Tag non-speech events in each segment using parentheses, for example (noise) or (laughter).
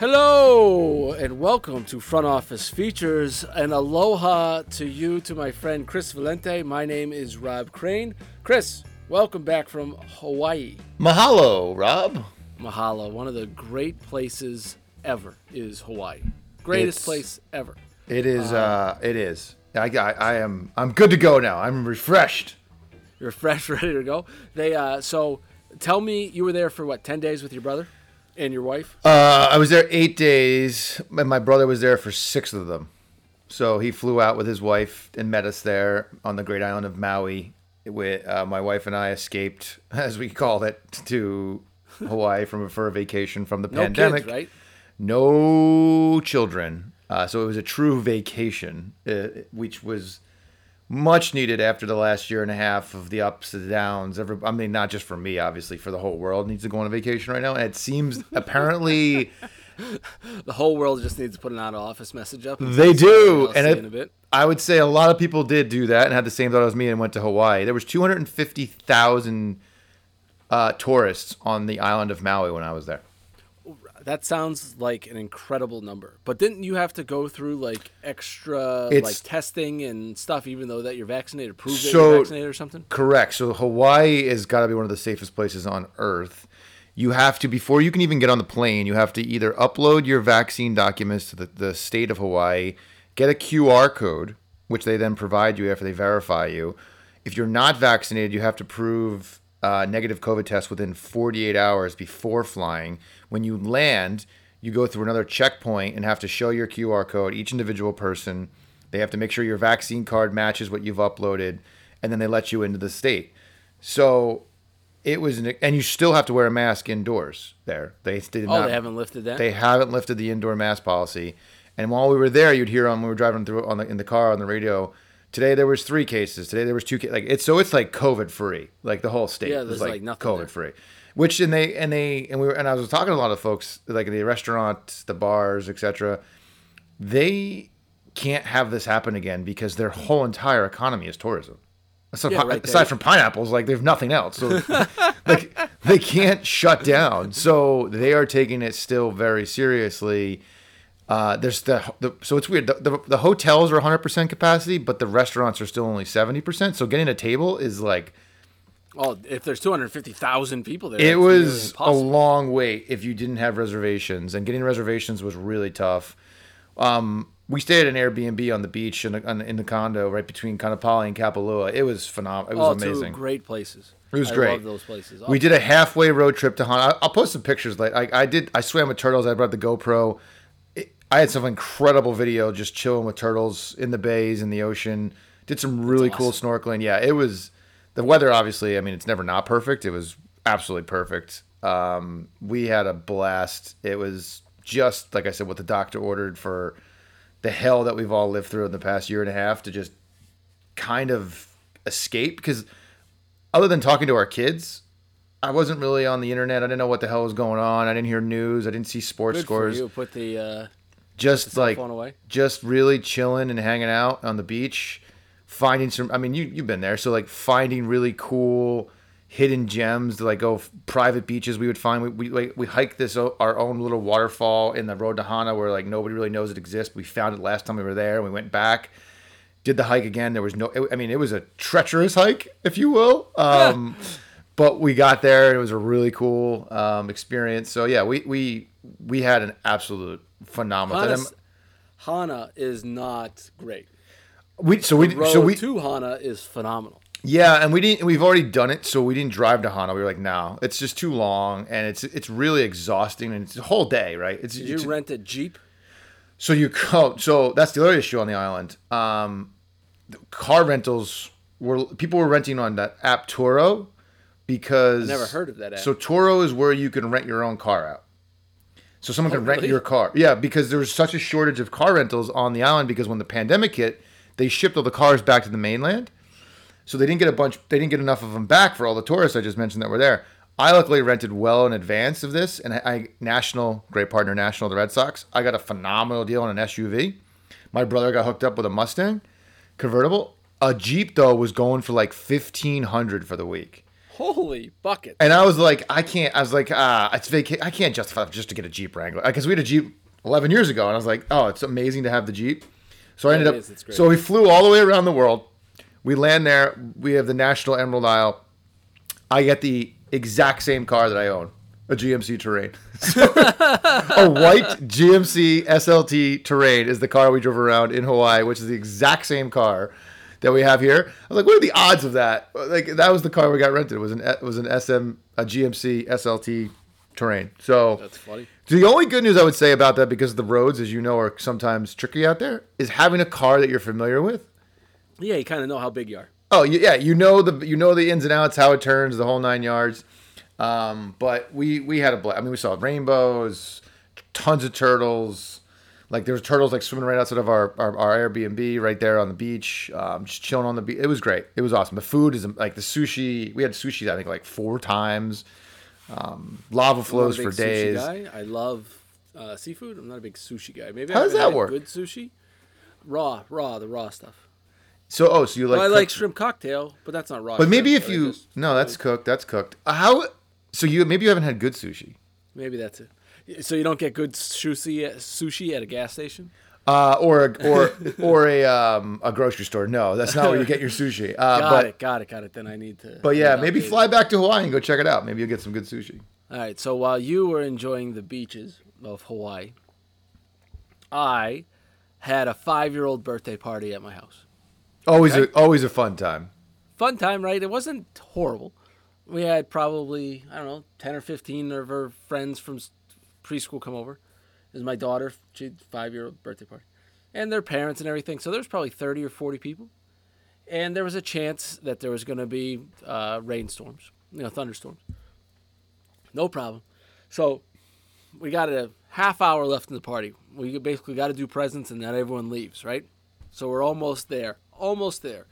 Hello and welcome to Front Office Features and aloha to you, to my friend Chris Valente. My name is Rob Crane. Chris, welcome back from Hawaii. Mahalo, Rob. Mahalo, one of the great places ever is Hawaii. Greatest It's- place ever. It is. Uh, it is. I, I, I am. I'm good to go now. I'm refreshed. You're (laughs) fresh, ready to go. They uh, so tell me you were there for what ten days with your brother and your wife. Uh, I was there eight days, and my brother was there for six of them. So he flew out with his wife and met us there on the great island of Maui. With uh, my wife and I escaped, (laughs) as we call it, to Hawaii from for a vacation from the No pandemic. kids, right? no children. Uh, so it was a true vacation, uh, which was much needed after the last year and a half of the ups and downs. Every, I mean, not just for me, obviously, for the whole world needs to go on a vacation right now. And it seems (laughs) apparently (laughs) The whole world just needs to put an out of office message up. they do. And it- in a bit. I would say a lot of people did do that and had the same thought as me and went to Hawaii. There was 250,000 uh, tourists on the island of Maui when I was there. That sounds like an incredible number. But didn't you have to go through like extra It's- like testing and stuff, even though that you're vaccinated, prove that you're vaccinated or something? Correct. So Hawaii has got to be one of the safest places on earth. You have to before you can even get on the plane, you have to either upload your vaccine documents to the, the state of Hawaii, get a QR code, which they then provide you after they verify you. If you're not vaccinated, you have to prove uh, negative COVID test within 48 hours before flying. When you land, you go through another checkpoint and have to show your QR code, each individual person. They have to make sure your vaccine card matches what you've uploaded, and then they let you into the state. So it was, an, and you still have to wear a mask indoors there. They did Oh, not, they haven't lifted that. they haven't lifted the indoor mask policy. And while we were there, you'd hear on we were driving through on the in the car on the radio. Today there was three cases. Today there was two. ca- Like it's so it's like COVID free. Like the whole state Yeah, there's, like, like, nothing there. COVID free. Which and they and they and we were and I was talking to a lot of folks like the restaurants, the bars, etc. They can't have this happen again because their whole entire economy is tourism. Aside, Yeah, right, aside from pineapples, like there's nothing else. So (laughs) like they can't shut down. So they are taking it still very seriously. Uh, there's the, the so it's weird. The, the, the hotels are 100% capacity, but the restaurants are still only 70%. So getting a table is like oh, if there's 250,000 people there, it was a long wait if you didn't have reservations, and getting reservations was really tough. Um, we stayed at an Airbnb on the beach in the, on, in the condo right between Kaanapali and Kapalua. It was phenomenal. It was oh, amazing. two great places. It was I great. love those places. We did a halfway road trip to Hana. I- I'll post some pictures. Like I, I did, I swam with turtles. I brought the GoPro. I had some incredible video just chilling with turtles in the bays in the ocean. Did some really cool snorkeling. Yeah, it was the weather. Obviously, I mean, it's never not perfect. It was absolutely perfect. Um, we had a blast. It was just like I said, what the doctor ordered for the hell that we've all lived through in the past year and a half to just kind of escape because other than talking to our kids, I wasn't really on the internet. I didn't know what the hell was going on. I didn't hear news. I didn't see sports Good scores. you. Put the uh, Just cell like just really chilling and hanging out on the beach, finding some. I mean, you you've been there, so like finding really cool hidden gems to like go f- private beaches. We would find we we like we hiked this o- our own little waterfall in the road to Hana where like nobody really knows it exists. We found it last time we were there. We went back. Did the hike again? There was no. I mean, it was a treacherous hike, if you will. Um, but we got there and it was a really cool um, experience. So yeah, we we we had an absolute phenomenal. Hana. Hana is not great. We so we so we to Hana is phenomenal. yeah, and we didn't. We've already done it, so we didn't drive to Hana. We were like, no, it's just too long, and it's it's really exhausting, and it's a whole day, right? It's, Did it's- you rent a Jeep? so you go. (laughs) So that's the other issue on the island. Um, the car rentals were people were renting on that app Turo because Never heard of that app. So Turo is where you can rent your own car out. So someone oh, can rent Oh, really? your car. Yeah, because there was such a shortage of car rentals on the island because when the pandemic hit, they shipped all the cars back to the mainland. So they didn't get a bunch. They didn't get enough of them back for all the tourists I just mentioned that were there. I luckily rented well in advance of this, and I, I National, great partner, National, the Red Sox. I got a phenomenal deal on an SUV. My brother got hooked up with a Mustang convertible. A Jeep though was going for like fifteen hundred for the week. Holy bucket! And I was like, I can't. I was like, ah, it's vacation. I can't justify just to get a Jeep Wrangler because we had a Jeep 11 years ago, and I was like, oh, it's amazing to have the Jeep. So I ended it up. is. So we flew all the way around the world. We land there. We have the National Emerald Aisle. I get the exact same car that I own, a GMC Terrain. (laughs) a white GMC SLT Terrain is the car we drove around in Hawaii, which is the exact same car that we have here. I was like, what are the odds of that? Like that was the car we got rented. It was an it was an SM a GMC SLT Terrain. So That's funny. the only good news I would say about that, because the roads, as you know, are sometimes tricky out there, is having a car that you're familiar with. Yeah, you kind of know how big you are. Oh yeah, you know the you know the ins and outs, how it turns, the whole nine yards. Um, but we we had a blast. I mean, we saw rainbows, tons of turtles. Like there was turtles like swimming right outside of our, our, our Airbnb right there on the beach, um, just chilling on the beach. It was great. It was awesome. The food is like the sushi. We had sushi I think like four times. Um, lava I'm not a flows for days. I love uh, seafood. I'm not a big sushi guy. Maybe How I does that work? Good sushi, raw, raw, the raw stuff. So oh, so you like? Well, I like shrimp cocktail, but that's not raw. But maybe shrimp, if you just- no, that's cooked. That's cooked. Uh, How? So you maybe you haven't had good sushi. maybe that's it. So you don't get good sushi at, sushi at a gas station. Uh, or a, or (laughs) or a um, a grocery store. No, that's not where you get your sushi. Uh, Got but it, got it, got it. Then I need to. but yeah, maybe fly back to Hawaii and go check it out. Maybe you'll get some good sushi. All right. So while you were enjoying the beaches of Hawaii, I had a five-year-old birthday party at my house. Always Okay. a always a fun time. Fun time, right? It wasn't horrible. We had probably I don't know ten or fifteen of her friends from preschool come over. It was my daughter, she five-year-old birthday party, and their parents and everything. So there was probably thirty or forty people, and there was a chance that there was going to be uh, rainstorms, you know, thunderstorms. No problem. So we got a half hour left in the party. We basically got to do presents and then everyone leaves, right? So we're almost there. Almost there.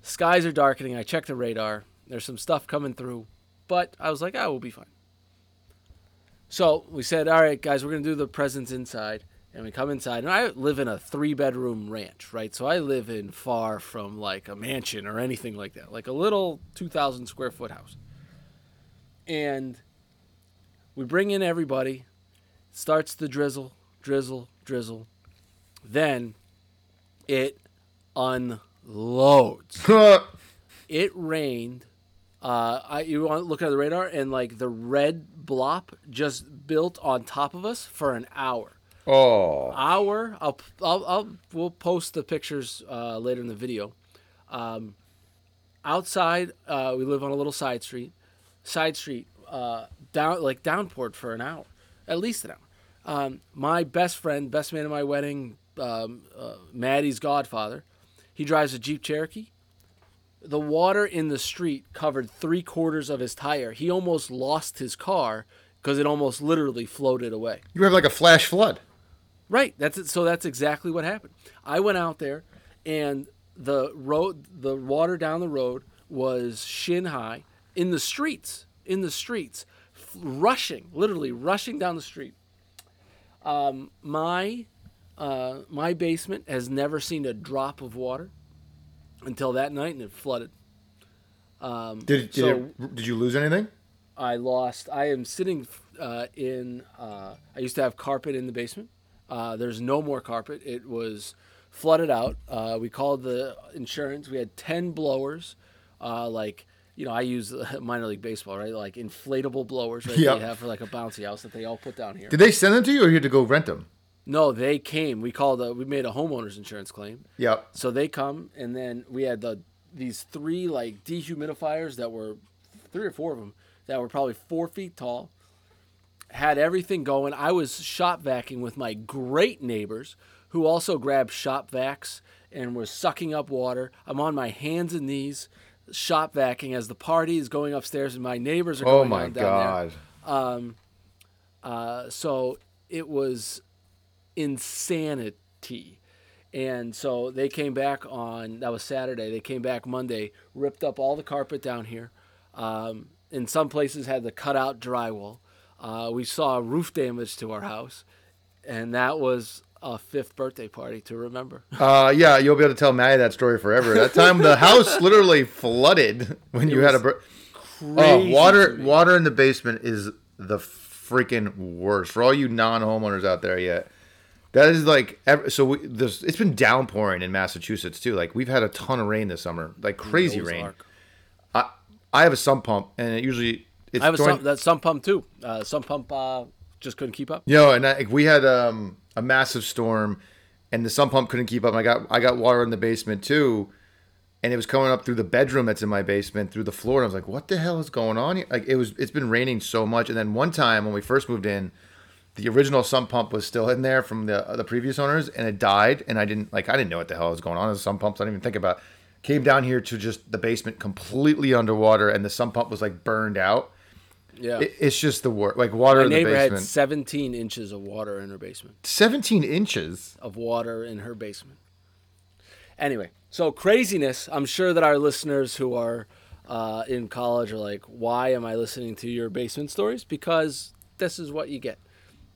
Skies are darkening. I checked the radar. There's some stuff coming through. But I was like, oh, we'll be fine. So we said, all right, guys, we're going to do the presents inside. And we come inside. And I live in a three bedroom ranch, right? So I live in far from like a mansion or anything like that, like a little 2,000 square foot house. And we bring in everybody. Starts the drizzle, drizzle, drizzle. Then it unloads. (laughs) It rained. Uh, I you want to look at the radar and like the red blop just built on top of us for an hour. oh, Hour. I'll I'll, I'll we'll post the pictures uh, later in the video. Um, outside, uh, we live on a little side street. Side street, uh, down like downpoured for an hour, at least an hour. Um, my best friend, best man at my wedding, um, uh, Maddie's godfather, he drives a Jeep Cherokee. The water in the street covered three quarters of his tire. He almost lost his car because it almost literally floated away. you have like a flash flood. Right. That's it. So that's exactly what happened. I went out there, and the road, the water down the road was shin high in the streets. In the streets, f- rushing, literally rushing down the street. Um, my uh, my basement has never seen a drop of water until that night, and it flooded. Um, Did did, so it, did you lose anything? I lost. I am sitting uh, in. Uh, I used to have carpet in the basement. Uh, there's no more carpet. It was flooded out. Uh, we called the insurance. We had ten blowers, uh, like you know, I use (laughs) minor league baseball, right? Like inflatable blowers, right? Yep. They have for like a bouncy house that they all put down here. Did they send them to you, or you had to go rent them? No, they came. We called. A, we made a homeowners insurance claim. Yep. So they come, and then we had the these three like dehumidifiers that were three or four of them that were probably four feet tall. Had everything going. I was shop vacuuming with my great neighbors, who also grabbed shop vacs and were sucking up water. I'm on my hands and knees, shop vacuuming as the party is going upstairs, and my neighbors are Oh going my down there. god. Uh, so it was insanity. And so they came back on, that was Saturday. They came back Monday, ripped up all the carpet down here. Um, in some places, had the cutout drywall. Uh, we saw roof damage to our house. And that was a fifth birthday party to remember. (laughs) Uh, yeah, you'll be able to tell Maddie that story forever. That time the house (laughs) literally flooded when you had a. Crazy. Oh, water water in the basement is the freaking worst for all you non-homeowners out there yet. That is like so. We, this it's been downpouring in Massachusetts too. Like we've had a ton of rain this summer, like crazy rain. I I have a sump pump, and it usually it's I have a during- sump, that sump pump too. Uh, sump pump uh, just couldn't keep up. Yo, and I, we had um, a massive storm, and the sump pump couldn't keep up. I got I got water in the basement too, and it was coming up through the bedroom that's in my basement through the floor. And I was like, "What the hell is going on?" here? Like it was. It's been raining so much, and then one time when we first moved in, the original sump pump was still in there from the the previous owners, and it died. And I didn't like I didn't know what the hell was going on. The sump pumps I didn't even think about. Came down here to just the basement completely underwater, and the sump pump was like burned out. Yeah. It, it's just the worst. Like water My in the neighbor had basement, 17 inches of water in her basement. seventeen inches. Of water in her basement. Anyway, so craziness. I'm sure that our listeners who are uh, in college are like, why am I listening to your basement stories? Because this is what you get.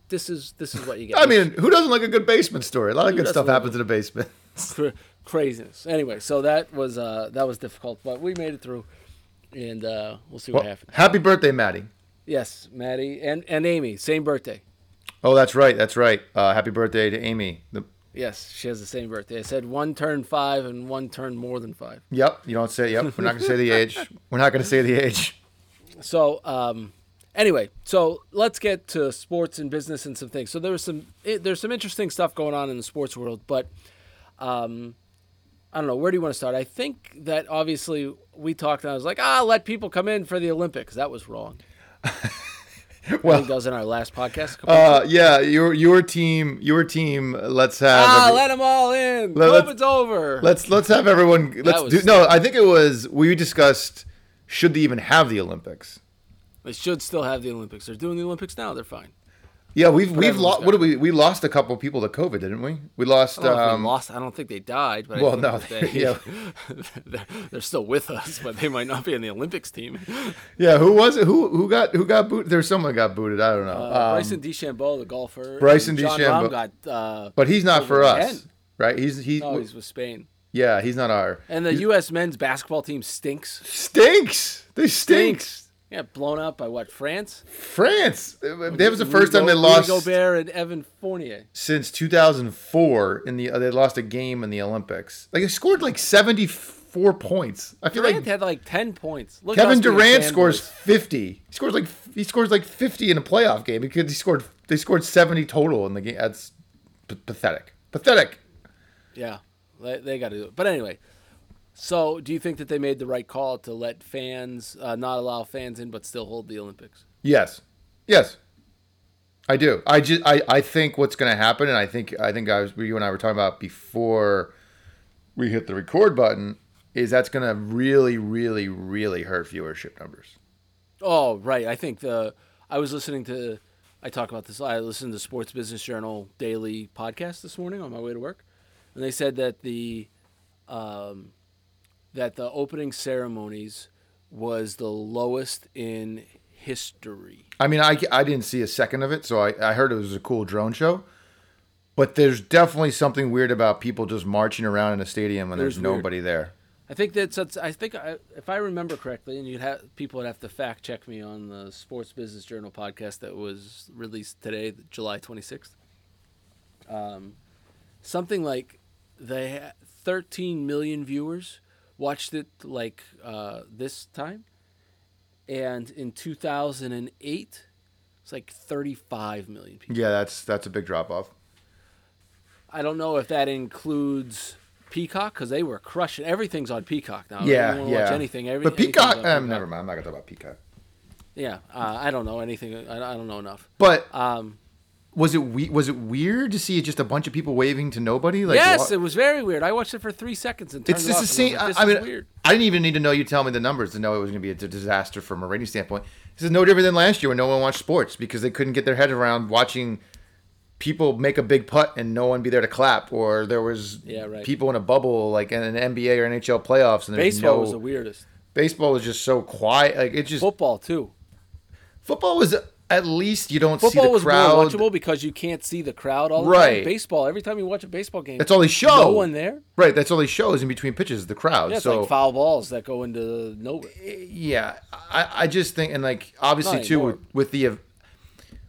This is this is what you get. I mean, who doesn't like a good basement story? A lot of good stuff happens in the basement. (laughs) (laughs) Cra- craziness. Anyway, so that was uh, that was difficult, but we made it through, and uh, we'll see what Well, happens. happy birthday, Maddie. Yes, Maddie and and Amy, same birthday. Oh, that's right. That's right. Uh, happy birthday to Amy. The, Yes, she has the same birthday. I said one turned five and one turned more than five. yep. You don't say. Yep. We're not gonna say the (laughs) age. We're not gonna say the age. So, um, anyway, so let's get to sports and business and some things. So there was some it, there's some interesting stuff going on in the sports world, but um, I don't know where do you want to start. I think that obviously we talked and I was like, ah, let people come in for the Olympics. That was wrong. (laughs) Well, that was in our last podcast. uh, yeah. Your your team. Your team. Let's have. ah, every- let them all in. Let- let's- COVID's over. let's let's have everyone. Let's do. No, I think it was. We discussed. Should they even have the Olympics? They should still have the Olympics. They're doing the Olympics now. They're fine. Yeah, we've we've lost. What did we? We lost a couple people to COVID, didn't we? We lost. I don't Um, lost. I don't think they died. But well, no, they, yeah. (laughs) they're, they're still with us, but they might not be in the Olympics team. (laughs) yeah, who was it? Who who got who got booted? There's someone got booted. I don't know. Uh, Um, Bryson DeChambeau, the golfer. Bryson DeChambeau. Got. Uh, But he's not for us, right? He's he. No, he's with Spain. yeah, he's not our. And the U.S. men's basketball team stinks. Stinks. They stinks. Yeah, blown out by what? France. France. That was the first time they lost Gobert and Evan Fournier. since 2004. In the uh, they lost a game in the Olympics. Like they scored like 74 points. I feel Durant like had like ten points. Look Kevin Durant scores 50. He scores like he scores like 50 in a playoff game because he scored they scored 70 total in the game. That's p- pathetic. Pathetic. Yeah, they, they got to do it. But anyway, so do you think that they made the right call to let fans uh, not allow fans in, but still hold the Olympics? Yes. Yes. I do. I just I, I think what's going to happen and I think I think I was you and I were talking about before we hit the record button is that's going to really really really hurt viewership numbers. Oh, right. I think the I was listening to I talk about this. I listened to Sports Business Journal daily podcast this morning on my way to work, and they said that the um, that the opening ceremonies was the lowest in history. I mean, I, I didn't see a second of it, so I, I heard it was a cool drone show. But there's definitely something weird about people just marching around in a stadium when there's, There's nobody there. I think that's, that's I think I, if I remember correctly, and you'd have people would have to fact check me on the Sports Business Journal podcast that was released today, July twenty sixth. Um, something like they had 13 million viewers watched it like uh, this time, and in two thousand and eight, it's like 35 million people. Yeah, that's that's a big drop off. I don't know if that includes Peacock because they were crushing. Everything's on Peacock now. Yeah, yeah. Watch anything. Every, but Peacock, um, never mind. I'm not gonna talk about Peacock. Yeah, uh, I don't know anything. I, I don't know enough. But Um, was it we- was it weird to see just a bunch of people waving to nobody? Like, yes, what- it was very weird. I watched it for three seconds and turned it's it just off the same. I, I mean, weird. I didn't even need to know you tell me the numbers to know it was going to be a disaster from a rating standpoint. This is no different than last year when no one watched sports because they couldn't get their head around watching people make a big putt and no one be there to clap, or there was Yeah, right. people in a bubble like in an NBA or NHL playoffs, and there's Baseball no was the weirdest. baseball was just so quiet. Like it just Football too. football was at least you don't see Football was crowd. more watchable because you can't see the crowd all the time. Right. time. Baseball, every time you watch a baseball game, That's all they show. no one there. Right, that's all they show is in between pitches, the crowd. Yeah, so like foul balls that go into nowhere. Eh, yeah, I, I just think and like obviously too with, with the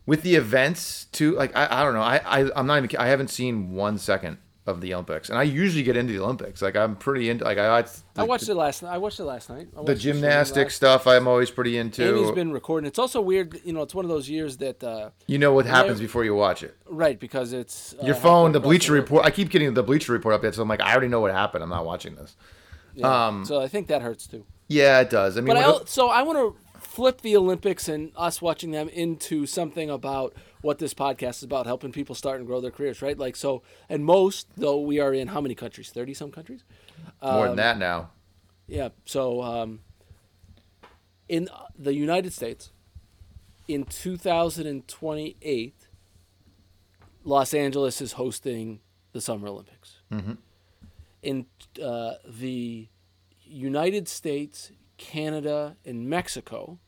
with the events too. Like I, I don't know. I, I I'm not even. I haven't seen one second of the Olympics, and I usually get into the Olympics. Like I'm pretty into. Like I, I, I watched it last night. I watched it last night. The gymnastic last- stuff. I'm always pretty into. Amy's been recording. It's also weird. You know, it's one of those years that uh, you know what happens before you watch it. right because it's uh, Your phone, the Bleacher. Report. I keep getting the Bleacher Report updates. So I'm like, I already know what happened. I'm not watching this. Yeah. um, so I think that hurts too. Yeah, it does. I mean, But I, so I want to flip the Olympics and us watching them into something about what this podcast is about, helping people start and grow their careers, right? Like so, and most though we are in how many countries? Thirty some countries. more um, than that now. Yeah. So um, in the United States, in 2028, Los Angeles is hosting the Summer Olympics. In uh, the United States, Canada, and Mexico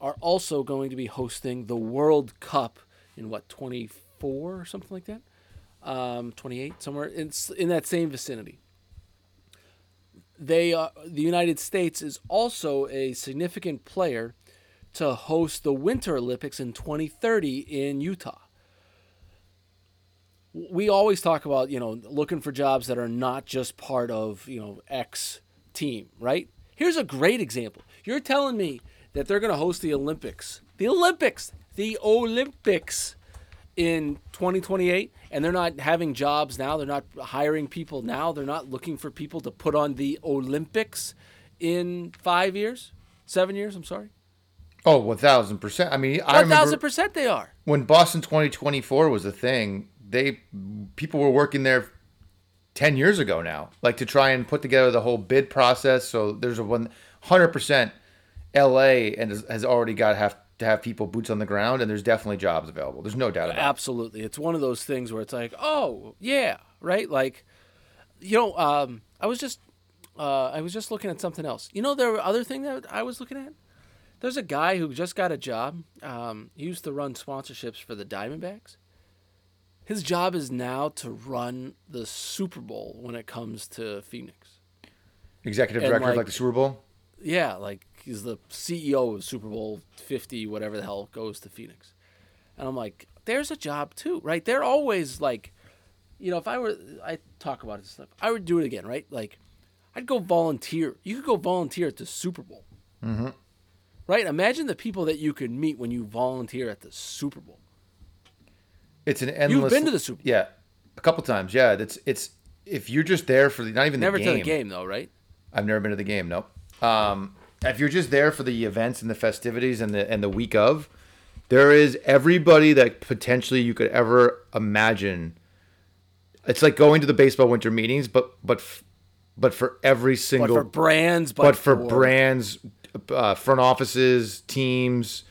are also going to be hosting the World Cup in what 24 or something like that, um, 28 somewhere. It's in that same vicinity they the United States is also a significant player to host the Winter Olympics in 2030 in Utah. We always talk about, you know, looking for jobs that are not just part of, you know, X team, right? Here's a great example. You're telling me that they're going to host the Olympics. The Olympics, the Olympics in 2028 and they're not having jobs now they're not hiring people now they're not looking for people to put on the olympics in five years seven years i'm sorry Oh, one thousand percent. I mean, I one remember thousand percent they are when Boston 2024 was a thing. They people were working there ten years ago now, like to try and put together the whole bid process. So there's a one hundred percent. L.A. and has, has already got have to have people boots on the ground, and there's definitely jobs available. There's no doubt about it. absolutely. It's one of those things where it's like oh yeah right? Like you know um, i was just uh, i was just looking at something else. You know there the other thing that i was looking at? There's a guy who just got a job. Um, he used to run sponsorships for the diamondbacks. His job is now to run the super bowl when it comes to phoenix. Executive and, director of like- like the Super Bowl. yeah, like he's the CEO of Super Bowl 50, whatever the hell goes to Phoenix. And I'm like, there's a job too, right? They're always like, you know, if I were, I talk about this stuff, I would do it again, right? Like, I'd go volunteer. You could go volunteer at the Super Bowl. Mm-hmm. Right? Imagine the people that you could meet when you volunteer at the Super Bowl. It's an endless. You've been to the Super Bowl? Yeah, a couple times. Yeah, it's it's if you're just there for the not even Never the to game. the game, though, right? I've never been to the game. Nope. Um, if you're just there for the events and the festivities and the and the week of, there is everybody that potentially you could ever imagine. It's like going to the baseball winter meetings, but but f- but for every But single, for brands, but, but for brands, uh, front offices, teams,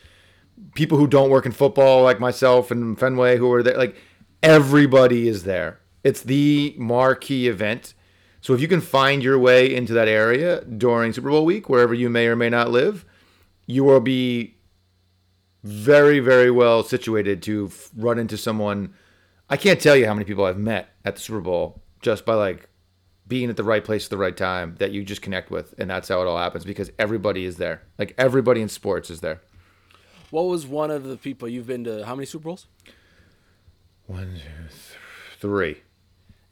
people who don't work in football like myself and Fenway who are there. Like everybody is there. It's the marquee event. So if you can find your way into that area during Super Bowl week, wherever you may or may not live, you will be very, very well situated to f- run into someone. I can't tell you how many people I've met at the Super Bowl just by like being at the right place at the right time that you just connect with, and that's how it all happens because everybody is there. Like everybody in sports is there. What was one of the people you've been to? How many Super Bowls? One, two, th- three.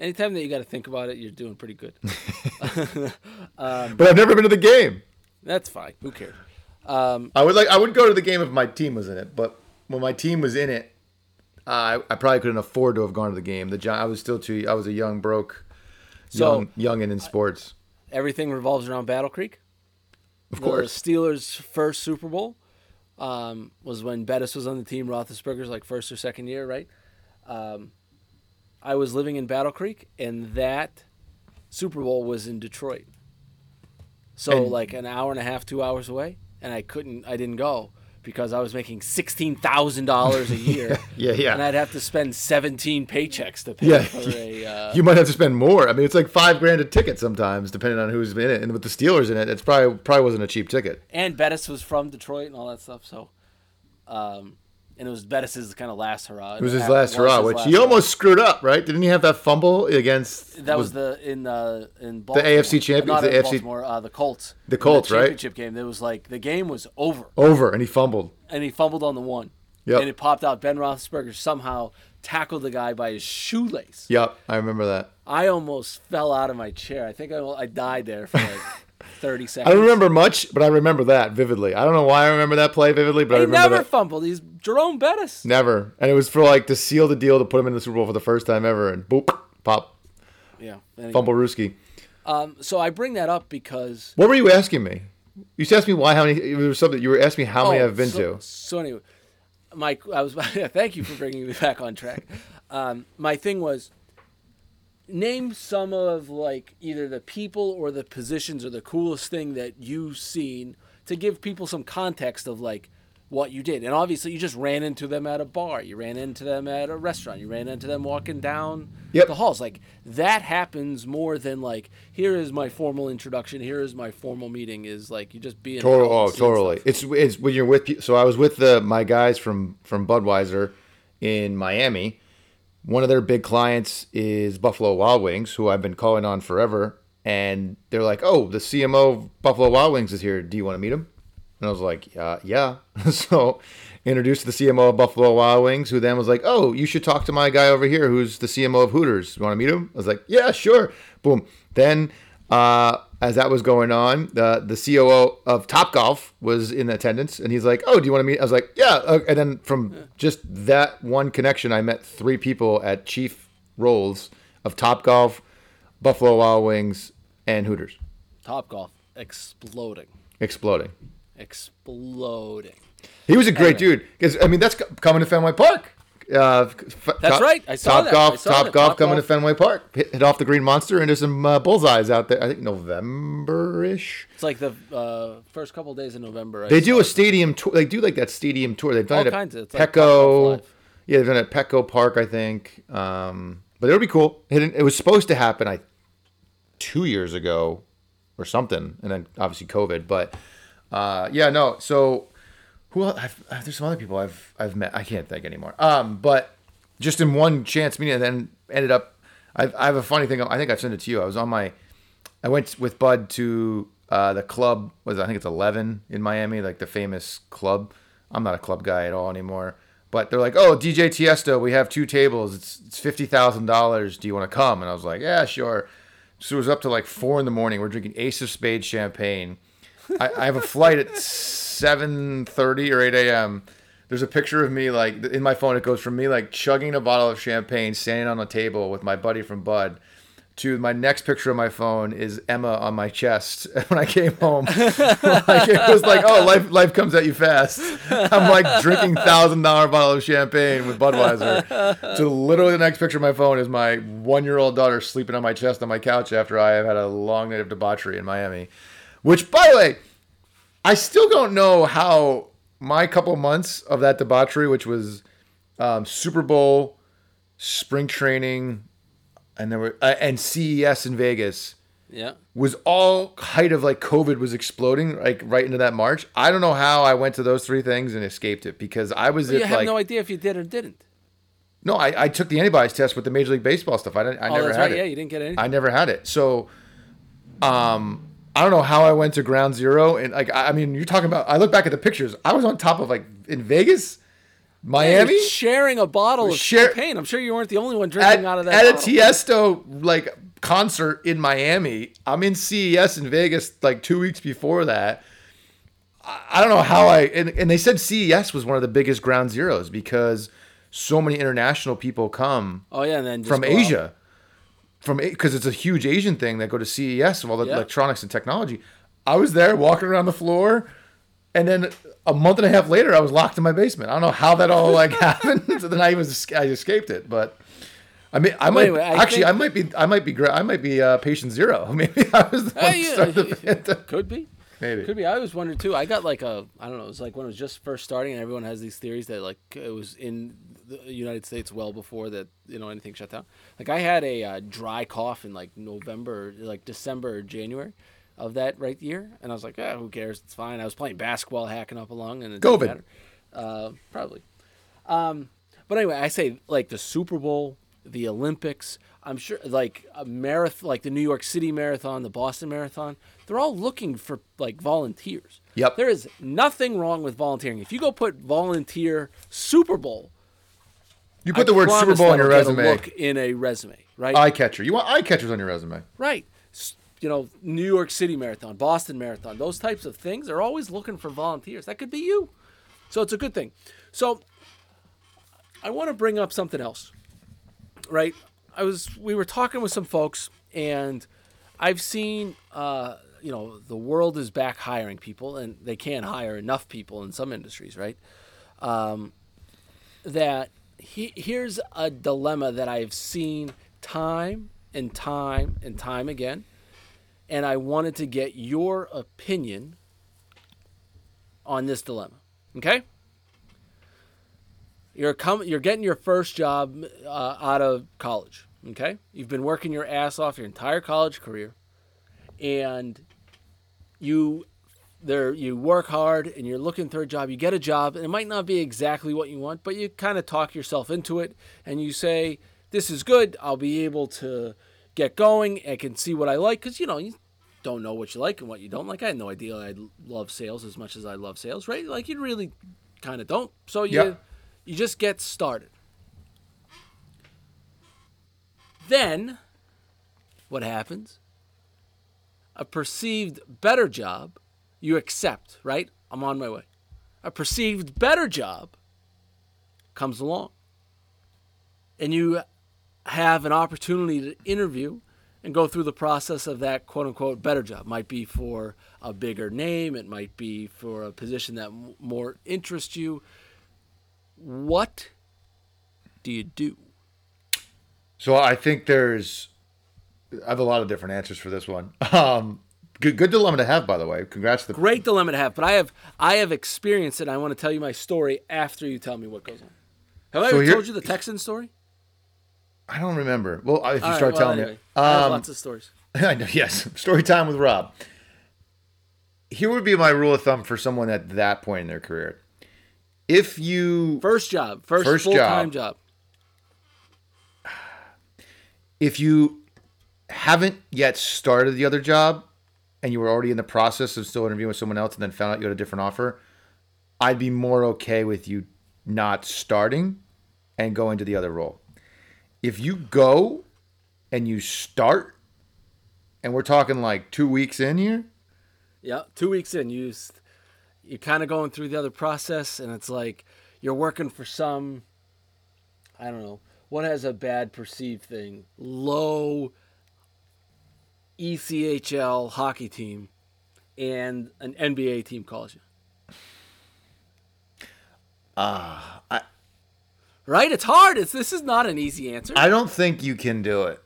Anytime that you got to think about it, you're doing pretty good. (laughs) (laughs) But I've never been to the game. That's fine. Who cares? Um, I would like I would go to the game if my team was in it, but when my team was in it, uh, I, I probably couldn't afford to have gone to the game. The Gi- I was still too I was a young broke, So- young young and in sports. everything revolves around Battle Creek. Of The course, Steelers' first Super Bowl um, was when Bettis was on the team. Roethlisberger's like first or second year, right? Um, I was living in Battle Creek, and that Super Bowl was in Detroit. So And- like an hour and a half, two hours away, and I couldn't, I didn't go because I was making sixteen thousand dollars a year. (laughs) Yeah, yeah. And I'd have to spend seventeen paychecks to pay Yeah. for a. (laughs) Uh, you might have to spend more. I mean, it's like five grand a ticket sometimes, depending on who's in it. And with the Steelers in it, it's probably probably wasn't a cheap ticket. and Bettis was from Detroit and all that stuff. So, um, and it was Bettis's kind of last hurrah. It was his last hurrah, which he hurrah. almost screwed up, right? Didn't he have that fumble against? That was, the in uh, in Baltimore. AFC champions- the AFC Baltimore, uh, the Colts. The Colts, In right? Championship game. It was like the game was over, over, and he fumbled. and he fumbled on the one. Yep. And it popped out. Ben Roethlisberger somehow tackled the guy by his shoelace. Yep, I remember that. I almost fell out of my chair. I think I, I died there for like (laughs) 30 seconds. I don't remember much, but I remember that vividly. I don't know why I remember that play vividly, but I remember. He never that. fumbled. He's Jerome Bettis. Never. And it was for like to seal the deal to put him in the Super Bowl for the first time ever, and boop, pop, Yeah. Anyway. fumble Ruski. Um, so I bring that up because What were you asking me? You just asked me why how many. It was something you were asking me how many Oh, I've been so, to. So anyway, Mike, I was (laughs) thank you for bringing me back on track. Um, my thing was name some of like either the people or the positions or the coolest thing that you've seen to give people some context of like what you did. And obviously, you just ran into them at a bar, you ran into them at a restaurant, you ran into them walking down Yep. the halls. Like that happens more than like here is my formal introduction, here is my formal meeting. Is like you just be in Total, oh, totally. It's it's when you're with. So I was with the my guys from from Budweiser in Miami. One of their big clients is Buffalo Wild Wings, who I've been calling on forever. And they're like, "Oh, the CMO of Buffalo Wild Wings is here. Do you want to meet him?" And I was like, uh, "Yeah." (laughs) so introduced the CMO of Buffalo Wild Wings, who then was like, "Oh, you should talk to my guy over here, who's the CMO of Hooters. You want to meet him?" I was like, "Yeah, sure." Boom. Then uh, as that was going on, the the COO of Top Golf was in attendance, and he's like, "Oh, do you want to meet?" I was like, "Yeah." Uh, And then from just that one connection, I met three people at chief roles of Top Golf, Buffalo Wild Wings, and Hooters, Top golf exploding, exploding. exploding. He was a great Anyway. dude. Because I mean, that's co- coming to Fenway Park. Uh, f- That's top, right. I saw top that. golf. Saw top that. golf Top coming Golf. to Fenway Park. Hit, hit off the green monster into some uh, bullseyes out there. I think November ish. It's like the uh, first couple days in November. I They do a stadium tour. They do like that stadium tour. They've done All it at of- like Top Golf Petco. Live. yeah, they've done it at Petco Park, I think. Um, but it'll be cool. It, it was supposed to happen, I two years ago or something, and then obviously COVID. But uh, yeah, no. So who? I've, uh, there's some other people I've I've met. I can't think anymore. Um, but just in one chance meeting, and then ended up. I've, I have a funny thing. I think I've sent it to you. I was on my. I went with Bud to uh, the club. Was I think it's Eleven in Miami, like the famous club. I'm not a club guy at all anymore. But they're like, oh, DJ Tiesto, we have two tables. It's it's fifty thousand dollars. Do you want to come? And I was like, yeah, sure. So it was up to like four in the morning. We're drinking Ace of Spades champagne. I, I have a flight at seven thirty or eight a.m. There's a picture of me like in my phone. It goes from me like chugging a bottle of champagne, standing on a table with my buddy from Bud, to my next picture of my phone is Emma on my chest (laughs) when I came home. (laughs) like it was like, oh, life life comes at you fast. I'm like drinking thousand dollar bottle of champagne with Budweiser. To literally the next picture of my phone is my one year old daughter sleeping on my chest on my couch after I have had a long night of debauchery in Miami. Which, by the way, I still don't know how my couple months of that debauchery, which was um, Super Bowl, spring training, and there were uh, and CES in Vegas Yeah. was all height of like COVID was exploding like right into that March. I don't know how I went to those three things and escaped it because I was You at have like no no, idea if you did or didn't. I, I took the antibodies test with the Major League Baseball stuff. I didn't, I oh, never that's had right. it. Yeah, you didn't get anything. I never had it. So, um, I don't know how I went to ground zero. And like, I mean, you're talking about, I look back at the pictures. I was on top of like in Vegas, Miami, You're sharing a bottle of Share- champagne. I'm sure you weren't the only one at, drinking out of that. at a. Tiesto like concert in Miami. I'm in CES in Vegas like two weeks before that. I, don't know how I, and, and they said CES was one of the biggest ground zeros because so many international people come oh yeah, and then from Asia. out. From because it's a huge Asian thing that go to CES of all the Yeah. electronics and technology. I was there walking around the floor, and then a month and a half later, I was locked in my basement. I don't know how that all like (laughs) happened. so then I was I escaped it, but. I mean, I might anyway, I actually. think- I might be. I might be. I might be uh, patient zero. (laughs) Maybe I was the one yeah. started the. Could be. Maybe. Could be. I was wondering too. I got like a, I don't know. It was like when it was just first starting, and everyone has these theories that like it was in the United States well before that, you know, anything shut down. Like I had a uh, dry cough in like November, like December or January of that right year, and I was like, yeah, who cares? It's fine. I was playing basketball, hacking up along, and it didn't COVID. Uh, probably. Um, but anyway, I say like the Super Bowl, the Olympics. I'm sure like a marathon, like the New York City Marathon, the Boston Marathon. They're all looking for like volunteers. Yep. There is nothing wrong with volunteering. If you go put volunteer Super Bowl, You put I the word Super Bowl on your that'll get a resume. look in a resume, right? Eye catcher. You want eye catchers on your resume. Right. You know, New York City Marathon, Boston Marathon, those types of things They're always looking for volunteers. That could be you. So it's a good thing. So I want to bring up something else. Right? I was we were talking with some folks and I've seen uh, you know, the world is back hiring people and they can't hire enough people in some industries, right? Um, that he, here's a dilemma that I've seen time and time and time again, and I wanted to get your opinion on this dilemma. Okay? You're com- you're getting your first job uh, out of college. Okay, you've been working your ass off your entire college career, and you there you work hard and you're looking for a job you get a job and it might not be exactly what you want but you kind of talk yourself into it and you say this is good. I'll be able to get going. I can see what i like. Because you know you don't know what you like and what you don't like. I had no idea i love sales as much as i love sales right? Like you really kind of don't. So you Yeah. you just get started. Then what happens? A perceived better job you accept, right? I'm on my way. A perceived better job comes along. And you have an opportunity to interview and go through the process of that quote unquote better job. Might be for a bigger name, it might be for a position that more interests you. What do you do? So I think there's, I have a lot of different answers for this one. (laughs) Um, good, good dilemma to have, by the way. Congrats to the Great dilemma to have, but I have I have experienced it. And I want to tell you my story after you tell me what goes on. Have I So ever told you the Texan story? I don't remember. Well, if you All right, start well, telling anyway, me, I have um, lots of stories. (laughs) I know. Yes, story time with Rob. Here would be my rule of thumb for someone at that point in their career. If you First job, first, First full time job. job. if you haven't yet started the other job and you were already in the process of still interviewing with someone else and then found out you had a different offer, I'd be more okay with you not starting and going to the other role. If you go and you start, and we're talking like two weeks in here, Yeah, two weeks in, you you're kind of going through the other process, and it's like you're working for some. I don't know what has a bad perceived thing. Low ECHL hockey team, and an NBA team calls you. ah, I, Right? It's hard. It's this is not an easy answer. I don't think you can do it.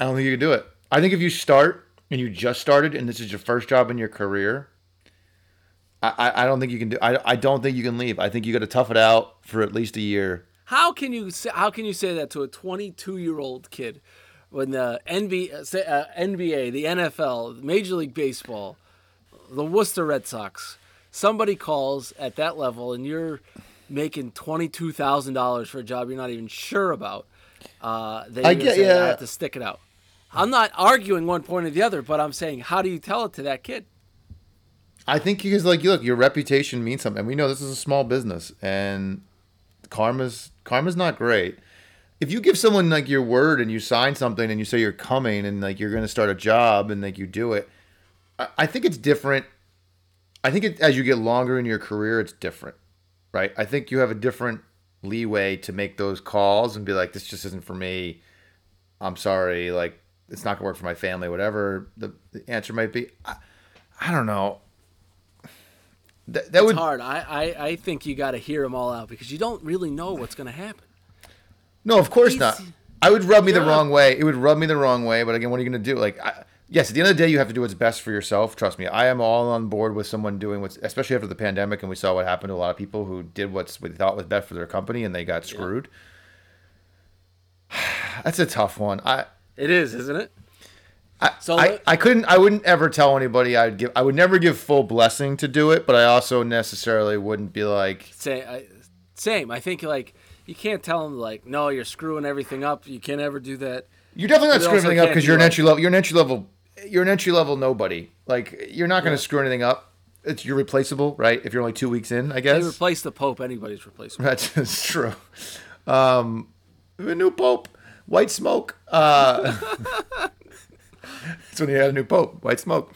I don't think you can do it. I think if you start and you just started and this is your first job in your career, I, I, I don't think you can do. I, I don't think you can leave. I think you got to tough it out for at least a year. How can you say, how can you say that to a 22 year old kid when the NBA, uh, NBA, the NFL, Major League Baseball, the Worcester Red Sox, somebody calls at that level and you're making twenty two thousand dollars for a job you're not even sure about? Uh, they I get- saying, yeah. I have to stick it out. I'm not arguing one point or the other, but I'm saying how do you tell it to that kid? I think because like you look, your reputation means something. And we know this is a small business and karma's karma's not great. If you give someone like your word and you sign something and you say you're coming and like you're going to start a job and like you do it, I, I think it's different. I think it, as you get longer in your career, it's different, right? I think you have a different leeway to make those calls and be like, this just isn't for me. I'm sorry, like it's not gonna work for my family, whatever the, the answer might be. I, I don't know. That, that It's would hard. I, I, I think you got to hear them all out because you don't really know what's going to happen. No, of course He's- not. I would rub me the wrong way. It would rub me the wrong way. But again, what are you gonna do? Like, I, yes, at the end of the day, you have to do what's best for yourself. Trust me, I am all on board with someone doing what's, especially after the pandemic, and we saw what happened to a lot of people who did what's what they thought was best for their company, and they got screwed. (sighs) That's a tough one. I. It is, isn't it? I, So I, I couldn't I wouldn't ever tell anybody I'd give I would never give full blessing to do it, but I also necessarily wouldn't be like Say, I, same. I think like you can't tell them like, no, you're screwing everything up. You can't ever do that. You're definitely not screwing also anything up because you're an entry level. You're an entry level. You're an entry level nobody. Like you're not going to Yeah. screw anything up. It's you're replaceable, right? If you're only two weeks in, I They guess. replace the Pope, anybody's replaceable. That's, (laughs) that's true. Um, a new pope, white smoke. Uh, (laughs) that's when you had a new pope, white smoke.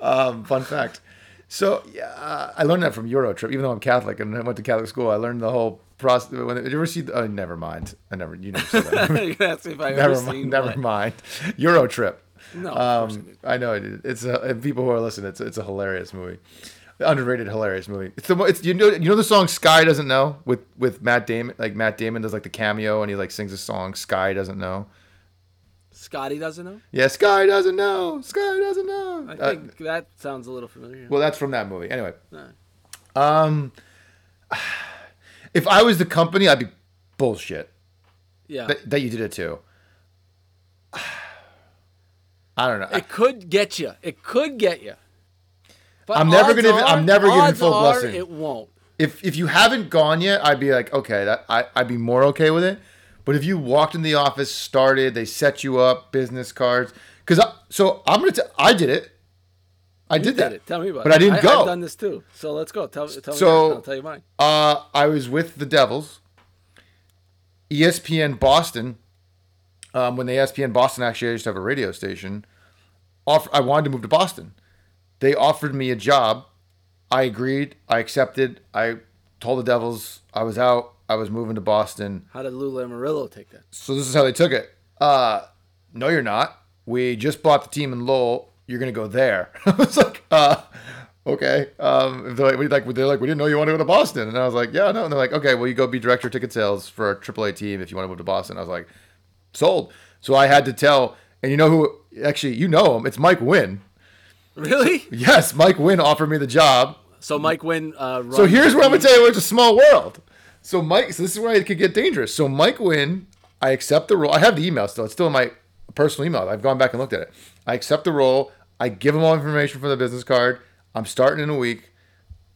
Um, fun fact. So yeah, uh, I learned that from Eurotrip. Even though I'm Catholic and I went to Catholic school, I learned the whole process. When did you ever see? Oh, never mind. I never. You never said that. (laughs) You're gonna ask me if I ever never seen mind. Never what? mind. Eurotrip. No, of I Um. I know it. It's a people who are listening. It's it's a hilarious movie, underrated hilarious movie. It's the it's you know you know the song Sky doesn't know with with Matt Damon like Matt Damon does like the cameo and he like sings a song Sky doesn't know. Scotty doesn't know. Yeah, Sky doesn't know. Sky doesn't know. I Uh, think that sounds a little familiar. well, that's from that movie. Anyway, Uh, um, if I was the company, I'd be bullshit yeah, that, that you did it too. (sighs) I don't know. it could get you. It could get you. But I'm never gonna- I'm are- never giving full are blessing. It won't. if if you haven't gone yet, I'd be like, okay, that I, I'd be more okay with it. But if you walked in the office, started, they set you up, business cards, because so I'm gonna, t- I did it, I You did that. it. Tell me about But it. I didn't go. I've done this too. So let's go. Tell, tell me. So- I'll tell you mine. Uh, I was with the Devils, ESPN Boston. Um, when they ESPN Boston actually I used to have a radio station. Offer, I wanted to move to Boston. They offered me a job. I agreed. I accepted. I told the Devils I was out. I was moving to Boston. How did Lou Lamoriello take that? So this is how they took it. Uh, no, you're not. We just bought the team in Lowell. You're gonna go there. (laughs) I was like, uh, okay. Um, they're like, we like, they're like, we didn't know you wanted to go to Boston, and I was like, yeah, no. And they're like, okay, well, you go be director of ticket sales for our AAA team if you want to move to Boston. I was like, sold. So I had to tell, and you know who? Actually, you know him. It's Mike Wynn. Really? Yes, Mike Wynn offered me the job. So Mike Wynn. Uh, So here's what I'm gonna tell you. It's a small world. So Mike, so this is where it could get dangerous. So Mike Wynn, I accept the role. I have the email still. It's still in my personal email. I've gone back and looked at it. I accept the role. I give him all information from the business card. I'm starting in a week.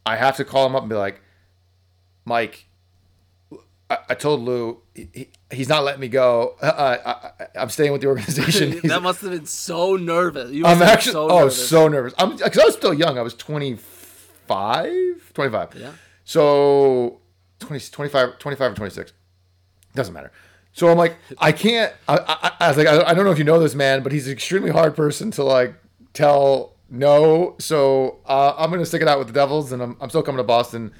I have to call him up and be like, Mike, I, I told Lou he, he- he's not letting me go. Uh, I, I, I'm staying with the organization. (laughs) That must have been so nervous. You I'm actually so oh nervous. so nervous. I'm because I was still young. I was 25, 25. Yeah. So 20, 25, 25 or 26. Doesn't matter. So I'm like, I can't. I, I, I was like, I, I don't know if you know this man, but he's an extremely hard person to like tell no. So uh, I'm gonna stick it out with the Devils, and I'm, I'm still coming to Boston.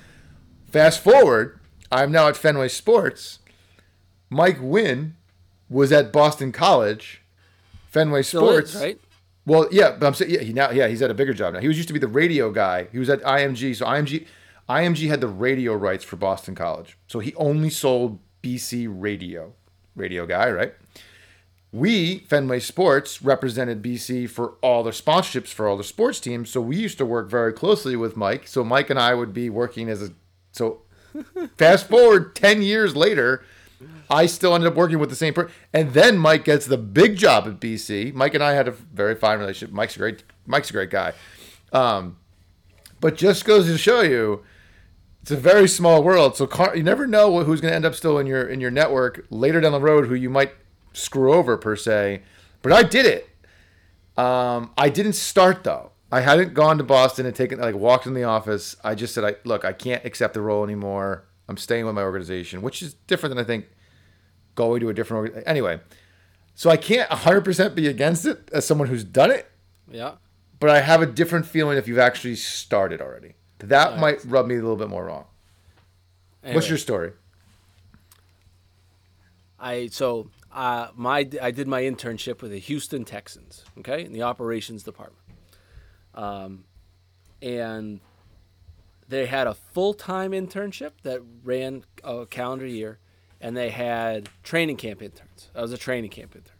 Fast forward, I'm now at Fenway Sports. Mike Wynn was at Boston College. Fenway Still Sports, is, right? well, yeah, but I'm saying yeah, he now yeah, he's at a bigger job now. He was used to be the radio guy. He was at IMG, so IMG IMG had the radio rights for Boston College. So he only sold BC radio. Radio guy, right? We, Fenway Sports, represented BC for all their sponsorships for all the sports teams. So we used to work very closely with Mike. So Mike and I would be working as a so (laughs) fast forward 10 years later, I still ended up working with the same person. And then Mike gets the big job at BC. Mike and I had a very fine relationship. Mike's a great Mike's a great guy. Um, but just goes to show you it's a very small world. So car, you never know who's going to end up still in your in your network later down the road who you might screw over per se. But I did it. Um, I didn't start though. I hadn't gone to Boston and taken like walked in the office. I just said, "I look, I can't accept the role anymore. I'm staying with my organization," which is different than I think going to a different org- anyway. So I can't 100% be against it as someone who's done it, Yeah. but I have a different feeling if you've actually started already. That might rub me a little bit more wrong. What's your story? I so uh, my I did my internship with the Houston Texans. Okay, in the operations department. Um, and they had a full time internship that ran a calendar year, and they had training camp interns. I was a training camp intern.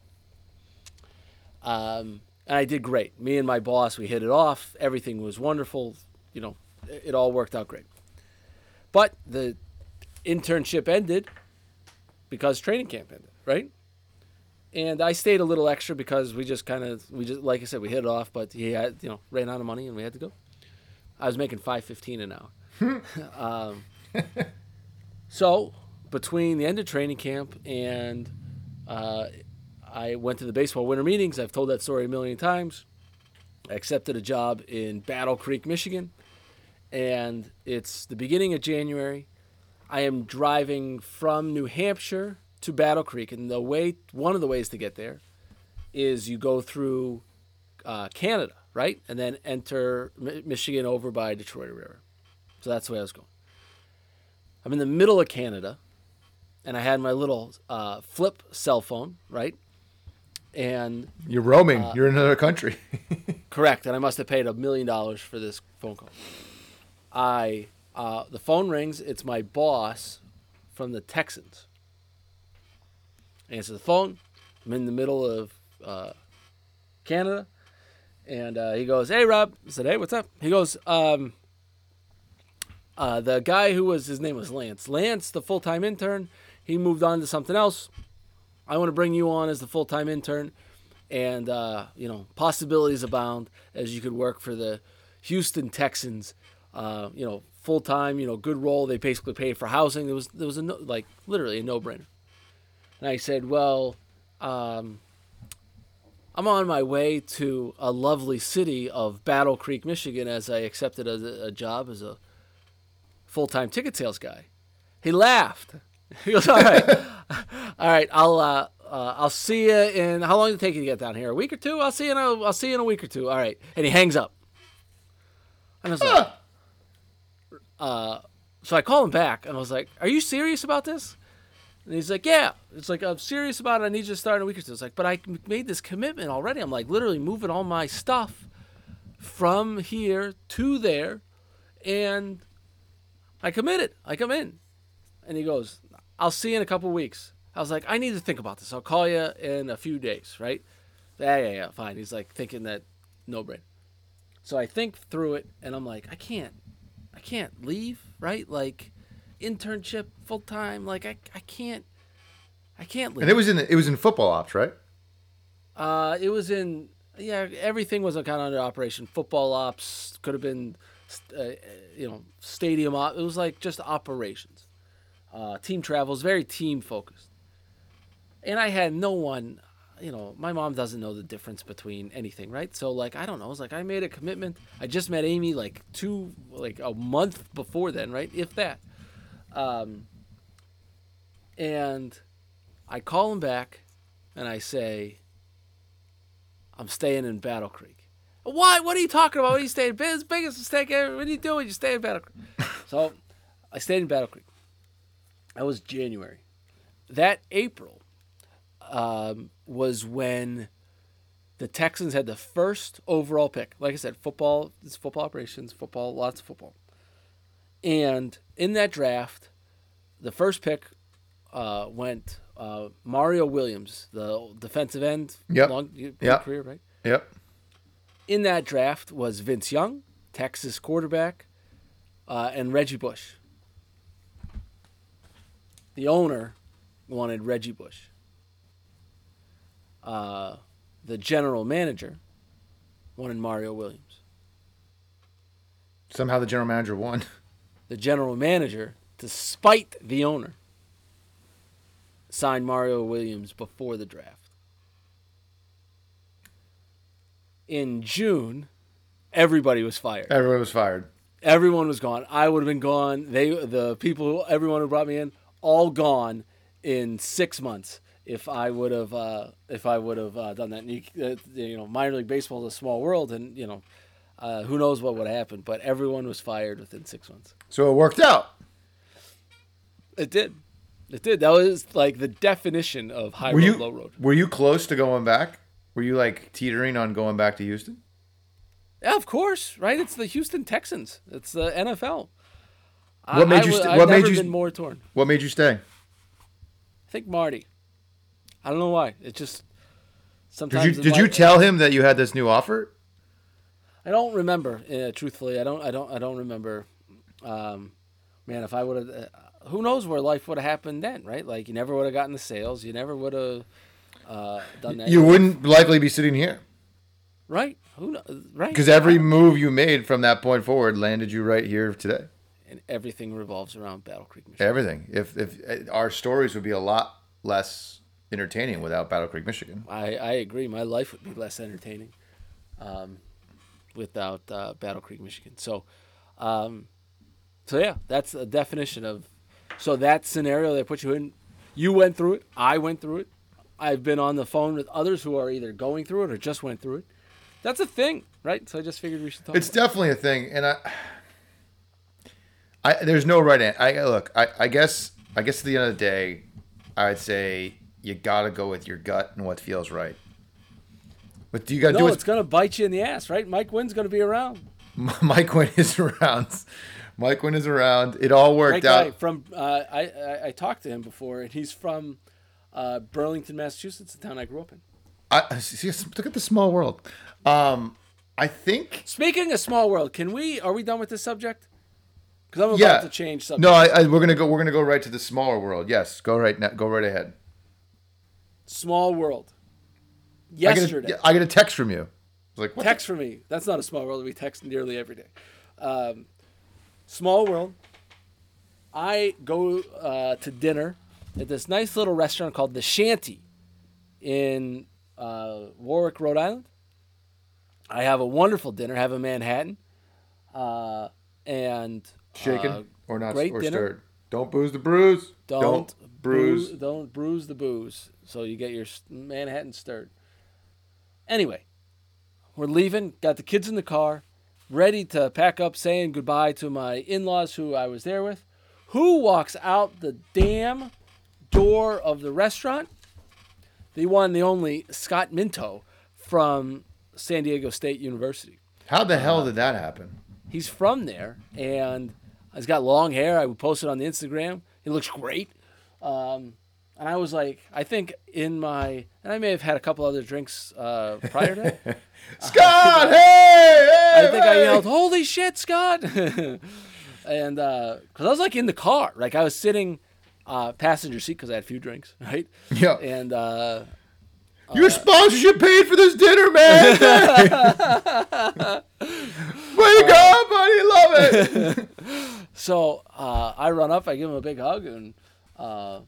Um, and I did great. Me and my boss, we hit it off. Everything was wonderful. You know, it, it all worked out great. But the internship ended because training camp ended, right? And I stayed a little extra because we just kind of we just like I said we hit it off, but he had you know ran out of money and we had to go. I was making five fifteen an hour. (laughs) um, So between the end of training camp and uh, I went to the baseball winter meetings. I've told that story a million times. I accepted a job in Battle Creek, Michigan, and it's the beginning of January. I am driving from New Hampshire to Battle Creek, and the way one of the ways to get there is you go through uh, Canada, right, and then enter Mi- Michigan over by Detroit River. So that's the way I was going. I'm in the middle of Canada, and I had my little uh, flip cell phone, right, and You're roaming. Uh, You're in another country. (laughs) Correct, and I must have paid a million dollars for this phone call. I uh, the phone rings. It's my boss from the Texans. Answer the phone. I'm in the middle of uh, Canada, and uh, he goes, "Hey, Rob." I said, "Hey, what's up?" He goes, um, uh, "The guy who was his name was Lance. Lance, the full time intern, he moved on to something else. I want to bring you on as the full time intern." and uh, you know possibilities abound as you could work for the Houston Texans. Uh, you know, full time. You know, good role. They basically paid for housing. There was there was a no, like literally a no brainer. And I said, well, um, I'm on my way to a lovely city of Battle Creek, Michigan, as I accepted a, a job as a full time ticket sales guy. He laughed. (laughs) He goes, all right, (laughs) all right, I'll uh, uh, I'll see you in how long did it take you to get down here? A week or two? I'll see you in a I'll see you in a week or two. All right, and he hangs up. And I was like, uh, so I call him back and I was like, "Are you serious about this?" And he's like, "Yeah." It's like I'm serious about it. I need you to start in a week or two. It's like, but I made this commitment already. I'm like literally moving all my stuff from here to there, and I committed. I come in, and he goes, "I'll see you in a couple weeks." I was like, "I need to think about this. I'll call you in a few days, right?" Yeah, yeah, yeah, fine. He's like thinking that no brain. So I think through it, and I'm like, I can't, I can't leave, right? Like internship full time, like I, I can't, I can't leave. and it was in it was in football ops, right? Uh, it was in yeah. Everything was kind of under operation. Football ops could have been, uh, you know, stadium op. It was like just operations. Uh, team travels, very team focused. And I had no one, you know, my mom doesn't know the difference between anything, right? So like I don't know. It's like I made a commitment. I just met Amy like two, like a month before then, right? If that. Um. And I call him back, and I say. I'm staying in Battle Creek. Why? What are you talking about? What are you staying? Biggest, biggest mistake ever. What are you doing? You stay in Battle Creek. so I stayed in Battle Creek. That was January. That April um, was when the Texans had the first overall pick. Like I said, football, it's football operations, football, lots of football. And in that draft, the first pick uh, went uh, Mario Williams, the defensive end. Yep. Long Yep. career, right? Yep. In that draft was Vince Young, Texas quarterback, uh, and Reggie Bush. The owner wanted Reggie Bush. Uh, the general manager wanted Mario Williams. Somehow the general manager won. (laughs) The general manager, despite the owner, signed Mario Williams before the draft. In June, everybody was fired. Everyone was fired. Everyone was gone. I would have been gone. They, the people, everyone who brought me in, all gone in six months. If I would have, uh, if I would have uh, done that, and you, uh, you know, minor league baseball is a small world, and you know, uh, who knows what would happen. But everyone was fired within six months. So it worked out. It did. It did. That was like the definition of high Were road, you low road. were you close to going back? Were you like teetering on going back to Houston? Yeah, of course, right? It's the Houston Texans. It's the NFL. What made you st- I've what made you been more torn. What made you stay? I think Marty. I don't know why. It just Did sometimes. you did you tell him that you had this new offer? I don't remember. Uh, truthfully, I don't. I don't. I don't remember. Um, man, if I would have, uh, who knows where life would have happened then, right? Like you never would have gotten the sales. You never would have uh, done that. You wouldn't likely be sitting here right? Who? Right? because every move you made from that point forward landed you right here today. and everything revolves around Battle Creek, Michigan. Everything. If if uh, our stories would be a lot less entertaining without Battle Creek, Michigan. I, I agree. My life would be less entertaining um, without uh, Battle Creek, Michigan. So, um, so yeah, that's a definition of. So that scenario they put you in, you went through it. I went through it. I've been on the phone with others who are either going through it or just went through it. That's a thing, right? So I just figured we should talk. It's definitely a thing, and I, I there's no right answer. I look, I, I guess, I guess at the end of the day, I'd say you gotta go with your gut and what feels right. But do you gotta it. do No, it? it's gonna bite you in the ass, right? Mike Wynn's gonna be around. (laughs) Mike Wynn is around. Mike Wynn is around. It all worked guy out. from. Uh, I, I I talked to him before, and he's from uh, Burlington, Massachusetts, the town I grew up in. I, see, look at the small world. Um, I think. Speaking of small world, can we? Are we done with this subject? Because I'm about Yeah. to change subject. No, I, I, we're gonna go. We're gonna go right to the smaller world. Yes, go right now. Go right ahead. Small world. I get, Yesterday, a, I get a text from you. Like, what text for me. That's not a small world. We text nearly every day. Um, small world. I go uh, to dinner at this nice little restaurant called the Shanty in uh, Warwick, Rhode Island. I have a wonderful dinner. Have a Manhattan, uh, and shaken uh, or not great or dinner. stirred. Don't booze the bruise. Don't, bruise. bruise. Don't bruise the booze. So you get your Manhattan stirred. Anyway, we're leaving. Got the kids in the car, ready to pack up, saying goodbye to my in-laws who I was there with. Who walks out the damn door of the restaurant? The one, the only Scott Minto from San Diego State University. How the hell did that happen? He's from there, and he's got long hair. I would post it on the Instagram. He looks great. Um, and I was like, I think in my, and I may have had a couple other drinks uh, prior to that. (laughs) Scott, (laughs) hey, hey, I think I yelled, "Holy shit, Scott!" (laughs) and because I was like in the car, like I was sitting uh, passenger seat because I had a few drinks, right? Yeah. And uh, Your sponsorship paid for this dinner, man. Way to go, buddy. Love it. So uh, I run up, I give him a big hug, and uh,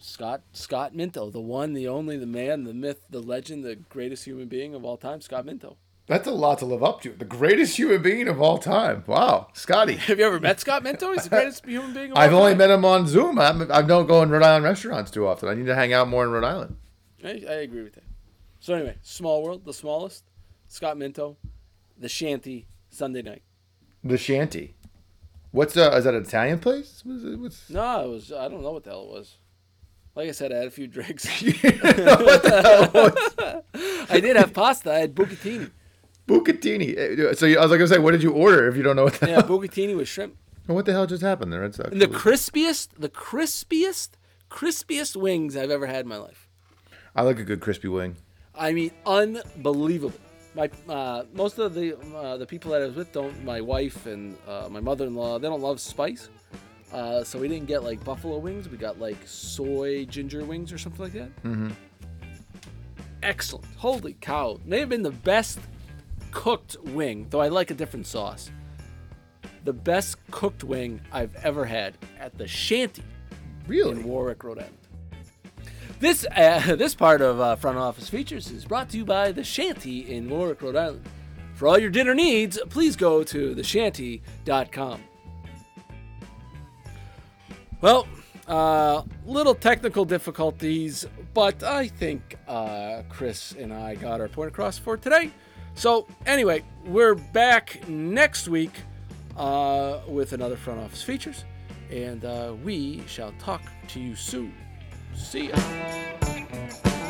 Scott Scott Minto, the one, the only, the man, the myth, the legend, the greatest human being of all time, Scott Minto. That's a lot to live up to. The greatest human being of all time. Wow, Scotty. (laughs) Have you ever met Scott Minto? He's the greatest (laughs) human being of I've only time. met him on Zoom. I'm, I don't go in Rhode Island restaurants too often. I need to hang out more in Rhode Island. I, I agree with that. So anyway, small world, the smallest, Scott Minto, the Shanty, Sunday night. The Shanty. What's uh, is that an Italian place? What's... No, it was I don't know what the hell it was. Like I said, I had a few drinks. (laughs) what the hell (laughs) was I did have pasta. I had bucatini. Bucatini? Eh, So I was like, gonna say, what did you order if you don't know what the Yeah, hell? bucatini with shrimp. And What the hell just happened? The Red Sox. And the crispiest, the crispiest, crispiest wings I've ever had in my life. I like a good crispy wing. I mean, unbelievable. My uh, most of the uh, the people that I was with don't. My wife and uh, my mother-in-law they don't love spice, uh, so we didn't get like buffalo wings. We got like soy ginger wings or something like that. Mm-hmm. Excellent. Holy cow! May have been the best cooked wing, though I like a different sauce. The best cooked wing I've ever had at the Shanty Really? in Warwick, Rhode Island. This uh, (laughs) this part of uh, Front Office Features is brought to you by the Shanty in Warwick, Rhode Island. For all your dinner needs, please go to theshanty.com. Well, uh, little technical difficulties, but I think uh, Chris and I got our point across for today. So, anyway, we're back next week uh, with another Front Office Features, and uh, we shall talk to you soon. See ya.